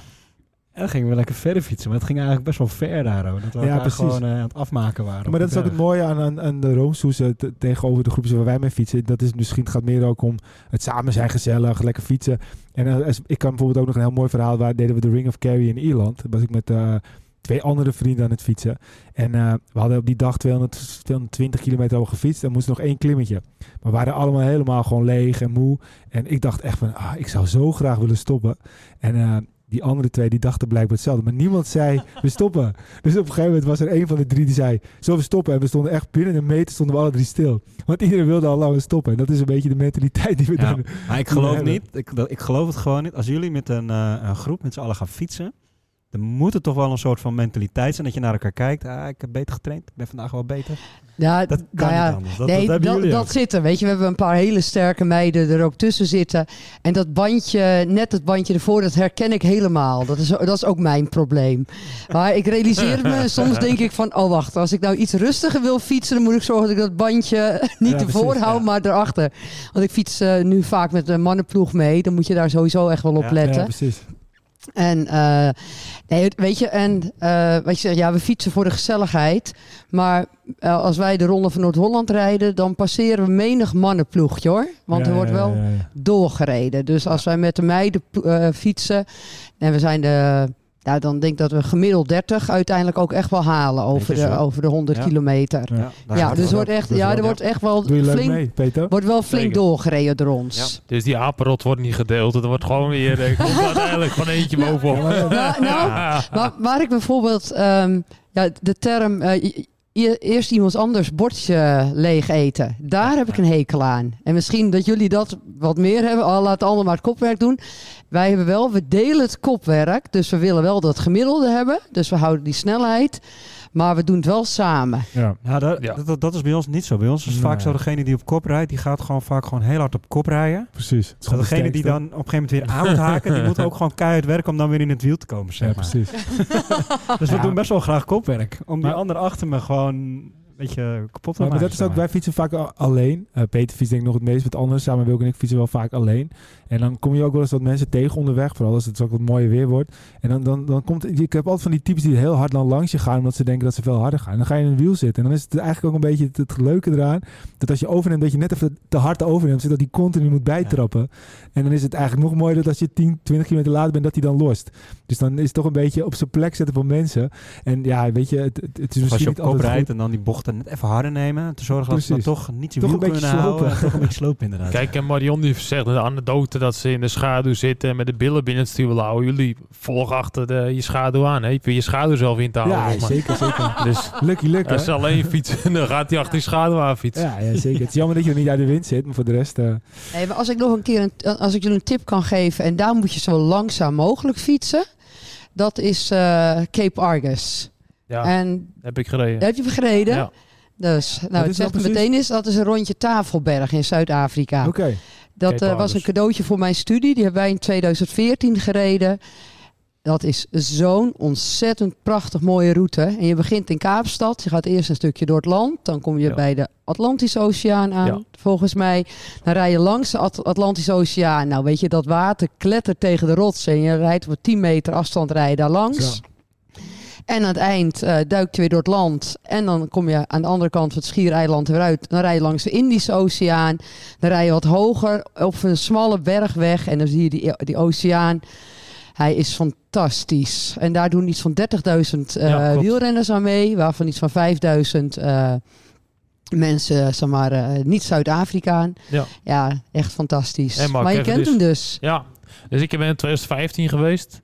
En gingen we lekker verder fietsen. Maar het ging eigenlijk best wel ver daar. Hoor. Dat we Ja, precies. gewoon eh, aan het afmaken waren. Maar dat is ook het mooie aan, aan, aan de Roomsoezen te- tegenover de groepjes waar wij mee fietsen. Dat is misschien, het gaat meer ook om het samen zijn gezellig, lekker fietsen. En eh, als- ik kan bijvoorbeeld ook nog een heel mooi verhaal, waar deden we de Ring of Kerry in Ierland. Was ik met eh, twee andere vrienden aan het fietsen. En we hadden op die dag 200, 220 kilometer al gefietst en moesten nog één klimmetje. Maar we waren allemaal helemaal gewoon leeg en moe. En ik dacht echt van, ah, ik zou zo graag willen stoppen. En eh, die andere twee die dachten blijkbaar hetzelfde. Maar niemand zei, we stoppen. Dus op een gegeven moment was er een van de drie die zei, zullen we stoppen? En we stonden echt binnen een meter stonden we alle drie stil. Want iedereen wilde al lang stoppen. En dat is een beetje de mentaliteit die we Ja. dan... Maar ik geloof hebben. niet. Ik, ik geloof het gewoon niet. Als jullie met een, eh, een groep met z'n allen gaan fietsen. Dan moet er toch wel een soort van mentaliteit zijn dat je naar elkaar kijkt. Ah, ik heb beter getraind. Ik ben vandaag wel beter. Ja, Dat kan nou ja, niet. Dat, nee, dat zit er. Weet je, we hebben een paar hele sterke meiden er ook tussen zitten. En dat bandje, net het bandje ervoor, dat herken ik helemaal. Dat is, dat is ook mijn probleem. Maar ik realiseer me, soms denk ik van, oh wacht, als ik nou iets rustiger wil fietsen, dan moet ik zorgen dat ik dat bandje niet Ja, ervoor precies, hou, ja. maar erachter. Want ik fiets eh, nu vaak met een mannenploeg mee. Dan moet je daar sowieso echt wel op letten. Ja, precies. En eh, nee, weet je, en eh, wat je zegt, ja, we fietsen voor de gezelligheid. Maar eh, als wij de Ronde van Noord-Holland rijden, dan passeren we menig mannenploegje hoor. Want Ja, er wordt wel ja, ja. doorgereden. Dus als wij met de meiden fietsen en we zijn de. Nou, dan denk ik dat we gemiddeld 30 uiteindelijk ook echt wel halen over, de, hoor. over de 100 Ja. kilometer. Ja, dus het wordt echt, ja, wel- er wordt echt wel Doe je leuk flink, mee, Peter? wordt wel flink doorgereden door ons. Dus die apenrot wordt niet gedeeld. Het wordt gewoon weer... eh, komt uiteindelijk van eentje bovenop. Nou, nou, Maar waar ik bijvoorbeeld ehm, ja, de term eh, eerst iemand anders bordje leeg eten, daar heb ik een hekel aan. En misschien dat jullie dat wat meer hebben. Oh, laat allemaal maar het kopwerk doen. Wij hebben wel, we delen het kopwerk. Dus we willen wel dat gemiddelde hebben. Dus we houden die snelheid. Maar we doen het wel samen. Ja. Ja, dat, Ja. Dat, dat is bij ons niet zo. Bij ons is het vaak zo, degene die op kop rijdt, die gaat gewoon vaak gewoon heel hard op kop rijden. Precies. Het is gewoon de degene die dan op een gegeven moment weer aan moet haken, die moet ook gewoon keihard werken om dan weer in het wiel te komen, zeg Ja, maar. precies. Dus we Ja. doen best wel graag kopwerk. Om die ander achter me gewoon beetje kapot Maar, maar dat is ook, wij fietsen vaak alleen. Eh, Peter fietst denk ik nog het meest met anderen. Samen Wilke en ik fietsen wel vaak alleen. En dan kom je ook wel eens wat mensen tegen onderweg. Vooral als het ook wat mooier weer wordt. En dan, dan, dan komt... Ik heb altijd van die types die heel hard dan langs je gaan. Omdat ze denken dat ze veel harder gaan. En dan ga je in een wiel zitten. En dan is het eigenlijk ook een beetje het, het leuke eraan. Dat als je overneemt, dat je net even te hard overneemt. Zodat die continu moet bijtrappen. En dan is het eigenlijk nog mooier dat als je 10, 20 kilometer later bent, dat hij dan lost. Dus dan is het toch een beetje op zijn plek zetten voor mensen. En ja, weet je, het, is Of als misschien je op niet kop altijd rijdt goed. en dan die bochten net even harder nemen. Te zorgen dat ze toch niet je wiel een beetje kunnen houden. slopen. en Toch een beetje slopen inderdaad. Kijk, en Marion die zegt een anekdote dat ze in de schaduw zitten en met de billen binnen het stuur houden. Jullie volgen achter de, je schaduw aan. Hè? Je je schaduw zelf in te houden. Ja, zeg maar. zeker, zeker. Dus Lucky luck, als ze alleen fietsen, dan gaat hij achter die schaduw aan fietsen. Ja, ja, zeker. Het is jammer dat je er niet uit de wind zit, maar voor de rest... eh, Nee, maar als ik nog een keer een, als ik jullie een tip kan geven, en daar moet je zo langzaam mogelijk fietsen. Dat is eh, Cape Argus. Ja, En heb ik gereden. heb je gereden? Ja. Dus, nou, het zegt meteen is, dat is een rondje Tafelberg in Zuid-Afrika. Oké. Dat eh, was een cadeautje voor mijn studie. Die hebben wij in 2014 gereden. Dat is zo'n ontzettend prachtig mooie route. En je begint in Kaapstad. Je gaat eerst een stukje door het land. Dan kom je Ja. bij de Atlantische Oceaan aan. Ja. Volgens mij. Dan rij je langs de At- Atlantische Oceaan. Nou weet je, dat water klettert tegen de rotsen. En je rijdt op 10 meter afstand rijden daar langs. Zo. En aan het eind eh, duik je weer door het land. En dan kom je aan de andere kant van het Schiereiland weer uit. Dan rij je langs de Indische Oceaan. Dan rij je wat hoger op een smalle bergweg. En dan zie je die, die oceaan. Hij is fantastisch. En daar doen iets van 30.000 eh, Ja, wielrenners aan mee. Waarvan iets van 5000 eh, mensen, zeg maar, niet Zuid-Afrikaan. Ja. Ja, echt fantastisch. Maar je kent hem dus. Ja, dus ik ben in 2015 geweest.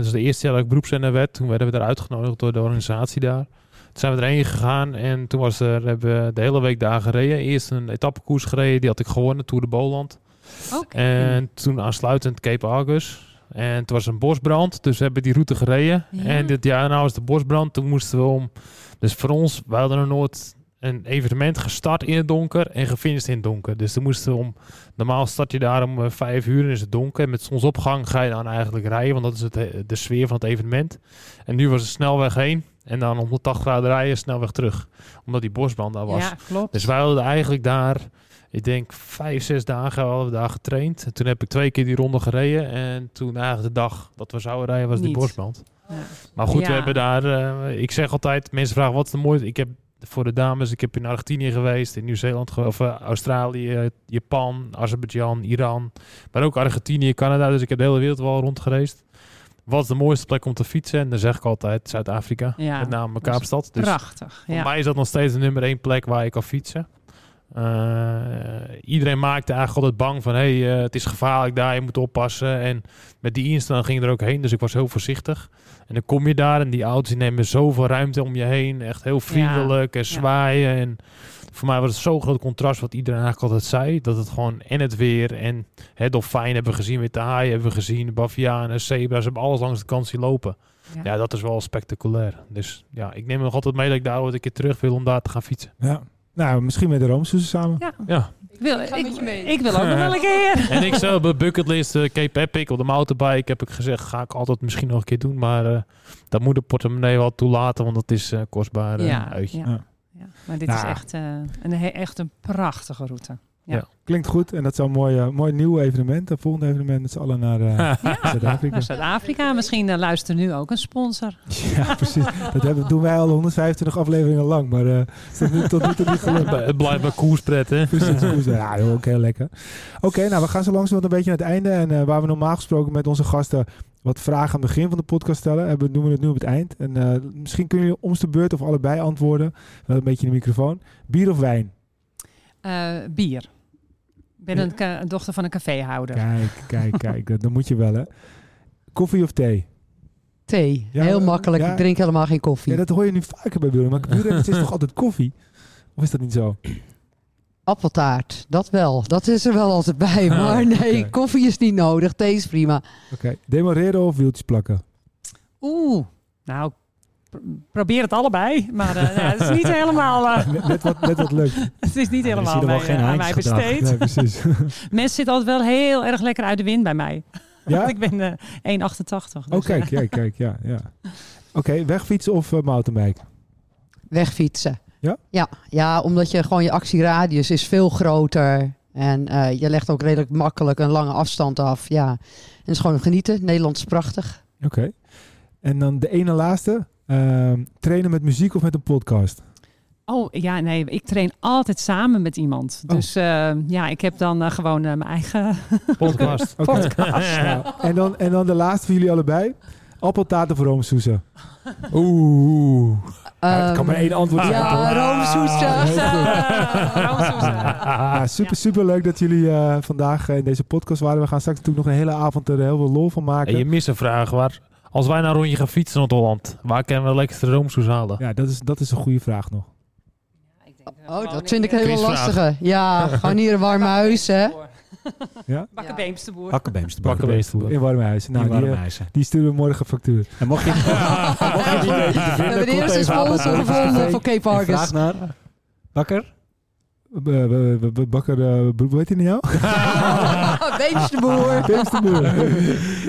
Is de eerste jaar dat ik beroepsrenner werd. Toen werden we daar uitgenodigd door de organisatie daar. Toen zijn we erheen gegaan en toen was er, hebben we de hele week daar gereden. Eerst een etappekoers gereden, die had ik gewonnen, Tour de Boland. En toen aansluitend Cape Argus. En toen was een bosbrand, dus we hebben die route gereden. Ja. En dit jaar nou was de bosbrand, toen moesten we om... Dus voor ons, wij hadden nog nooit een evenement gestart in het donker en gefinished in het donker. Dus toen moesten om... Normaal start je daar om eh, vijf uur en is het donker. En met zonsopgang ga je dan eigenlijk rijden, want dat is het, he- de sfeer van het evenement. En nu was het snelweg heen en dan 180 graden rijden, snelweg terug. Omdat die bosbrand daar was. Ja, klopt. Dus wij hadden eigenlijk daar, ik denk vijf, zes dagen we daar getraind. En toen heb ik twee keer die ronde gereden. En toen eigenlijk de dag dat we zouden rijden was die Niet. bosbrand. Ja. Maar goed, Ja. we hebben daar, eh, ik zeg altijd, mensen vragen wat is de mooiste. Ik heb voor de dames, ik heb in Argentinië geweest, in Nieuw-Zeeland, of eh, Australië, Japan, Azerbeidzjan, Iran. Maar ook Argentinië, Canada. Dus ik heb de hele wereld wel rond gereisd. Wat is de mooiste plek om te fietsen? En dan zeg ik altijd Zuid-Afrika, Ja, met name Kaapstad. Dus Prachtig. voor Ja. mij is dat nog steeds de nummer één plek waar je kan fietsen. Eh, iedereen maakte eigenlijk altijd bang van, hey, eh, het is gevaarlijk daar, je moet oppassen. En met die instaan ging ik er ook heen, dus ik was heel voorzichtig. En dan kom je daar en die auto's die nemen zoveel ruimte om je heen. Echt heel vriendelijk en zwaaien. En voor mij was het zo'n groot contrast wat iedereen eigenlijk altijd zei. Dat het gewoon en het weer en het dolfijn hebben we gezien, witte haaien hebben we gezien, bavianen, zebra's, hebben alles langs de kant zien lopen. Ja. Ja, dat is wel spectaculair. Dus ja, ik neem nog altijd mee dat ik daar ooit een keer terug wil om daar te gaan fietsen. Ja. Nou, misschien met de Roomsoezen samen. Ja. Ja. Ik wil, Ik ga ik, met je mee. ik wil ook nog wel een keer. En ik zelf bij bucketlist uh, Cape Epic op de mountainbike heb ik gezegd, ga ik altijd misschien nog een keer doen. Maar eh, dat moet de portemonnee wel toelaten, want dat is eh kostbaar ja, uitje. ja, Ja. ja. maar dit Nou. is echt, eh, een, he- echt een prachtige route. Klinkt goed. En dat is een mooi, eh, mooi nieuw evenement. Het volgende evenement met z'n allen naar eh, Zuid-Afrika. Naar Zuid-Afrika, misschien uh, luistert nu ook een sponsor. Ja, precies. Dat hebben, doen wij al 125 afleveringen lang. Maar eh is tot nu, tot nu toe niet gelukt. Het blijft bij koerspret, hè? Precies. Ja, ook heel lekker. Oké, nou we gaan zo langzamerhand een beetje naar het einde. En eh, waar we normaal gesproken met onze gasten wat vragen aan het begin van de podcast stellen, hebben, doen we het nu op het eind. En eh, misschien kunnen jullie om de beurt of allebei antwoorden. Wel een beetje in de microfoon. Bier of wijn? Uh, bier. Ik ben een, ka- dochter van een caféhouder. Kijk, kijk, kijk. dat, dat moet je wel, hè. Koffie of thee? Thee. Ja, Heel makkelijk. ja. Ik drink helemaal geen koffie. Ja, dat hoor je nu vaker bij wielrenners. Maar wielrenners is toch altijd koffie? Of is dat niet zo? Appeltaart. Dat wel. Dat is er wel altijd bij. Maar nee, koffie is niet nodig. Thee is prima. Oké. Demoreren of wieltjes plakken? Oeh, nou, probeer het allebei. Maar eh, ja, het is niet helemaal, eh, Net, net wat, net wat leuk. het is niet Ja, helemaal bij, geen eh, aan mij handjes gedrag. besteed. Nee, precies. Mensen zitten altijd wel heel erg lekker uit de wind bij mij. ja? Want ik ben eh 1,88. Dus, Oh, kijk, eh, kijk, kijk. Ja, ja. Oké, wegfietsen of uh, mountainbike? Wegfietsen. Ja? Ja, ja omdat je gewoon je actieradius is veel groter. En eh, je legt ook redelijk makkelijk een lange afstand af. Ja, en het is gewoon genieten. Nederland is prachtig. Oké. En dan de ene laatste. Ehm, trainen met muziek of met een podcast? Oh ja, nee, ik train altijd samen met iemand. Oh. Dus eh, ja, ik heb dan eh, gewoon eh, mijn eigen Podcast. Podcast. En, dan, en dan de laatste voor jullie allebei. Appeltaart of roomsoezen? Oeh. Ja, het kan maar Ehm, één antwoord zijn. ja, roomsoezen. Goed. Roomsoezen. Ja, super, super leuk dat jullie eh, vandaag in deze podcast waren. We gaan straks natuurlijk nog een hele avond er heel veel lol van maken. En je mist een vraag. Waar, als wij nou een rondje gaan fietsen naar Holland, waar kunnen we lekkerste roomsoes halen? Ja, dat is, dat is een goede vraag nog. Oh, dat vind ik een hele Quizvraag. lastige. Ja, gewoon hier een warm huis, hè. Ja? Bakkenbeemsterboer. In Warmhuizen. Nou, die, eh, die sturen we morgen factuur. En mocht je, mocht We vinden, hebben de eerste sponsor gevonden voor Cape Argus. Vraag naar Bakker. B- Bakker, eh, hoe heet hij nou? Beemsterboer. Beemsterboer.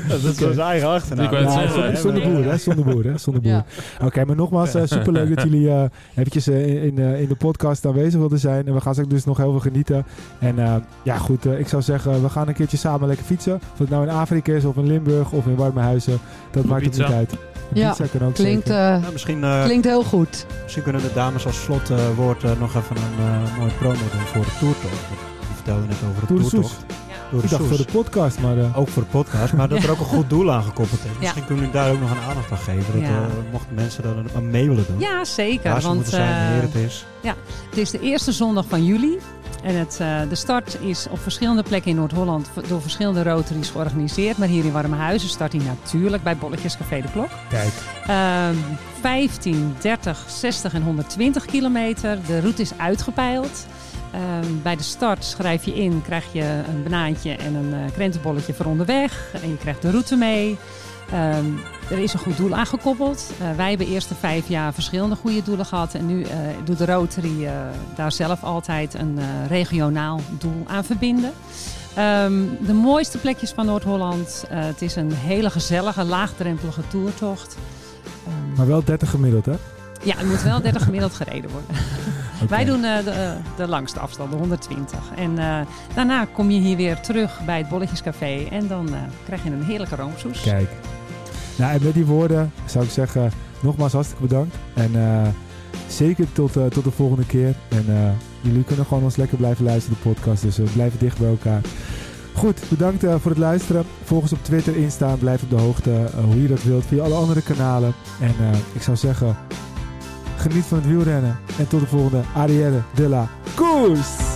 Dat is zijn eigen achternaam. Ja, zonder, hè. zonder boer, hè? Zonder boer, hè? Zonder boer. Ja. Oké, maar nogmaals, eh, superleuk dat jullie eh eventjes eh, in, in, eh, in de podcast aanwezig wilden zijn. En we gaan straks dus nog heel veel genieten. En eh, ja, goed, ik zou zeggen, we gaan een keertje samen lekker fietsen. Of het nou in Afrika is, of in Limburg, of in Warmehuizen. Dat maakt het niet uit. Ja, pizza kan ook Klinkt, zeker. eh, Nou, misschien, klinkt heel goed. misschien kunnen de dames als slotwoord eh, nog even een eh mooie promo doen voor de toertocht. Je vertelde net over de Tour de toertocht. Door Ik dacht voor de podcast, maar... eh, Ook voor de podcast, maar dat er ook een goed doel aan gekoppeld is. Ja. Misschien kunnen jullie daar ook nog een aandacht aan geven. Dat, Ja. eh, mochten mensen dat aan mee willen doen. Ja, zeker. Waar ze want moeten zijn, eh, wanneer het is. het is de eerste zondag van juli. En het, eh, de start is op verschillende plekken in Noord-Holland door verschillende rotaries georganiseerd. Maar hier in Warmhuizen start hij natuurlijk bij Bolletjes Café de Klok. kijk, Ehm 15, 30, 60 en 120 kilometer. De route is uitgepeild. Ehm, bij de start schrijf je in, krijg je een banaantje en een eh, krentenbolletje voor onderweg. En je krijgt de route mee. Ehm, er is een goed doel aangekoppeld. Eh, wij hebben eerst de vijf jaar verschillende goede doelen gehad. En nu eh, doet de Rotary daar zelf altijd een regionaal doel aan verbinden. Ehm, de mooiste plekjes van Noord-Holland. Het is een hele gezellige, laagdrempelige toertocht. Maar wel 30 gemiddeld, hè? ja, het moet wel 30 gemiddeld gereden worden. Wij doen eh, de, eh, de langste afstand, de 120. En eh, daarna kom je hier weer terug bij het Bolletjescafé. En dan krijg je een heerlijke roomsoes. Kijk. Nou, en met die woorden zou ik zeggen, nogmaals hartstikke bedankt. En zeker tot, tot de volgende keer. En jullie kunnen gewoon ons lekker blijven luisteren, de podcast. Dus we blijven dicht bij elkaar. Goed, bedankt voor het luisteren. Volg ons op Twitter, Insta. Blijf op de hoogte hoe je dat wilt via alle andere kanalen. En ik zou zeggen, geniet van het wielrennen. En tot de volgende Arrière de la Koers!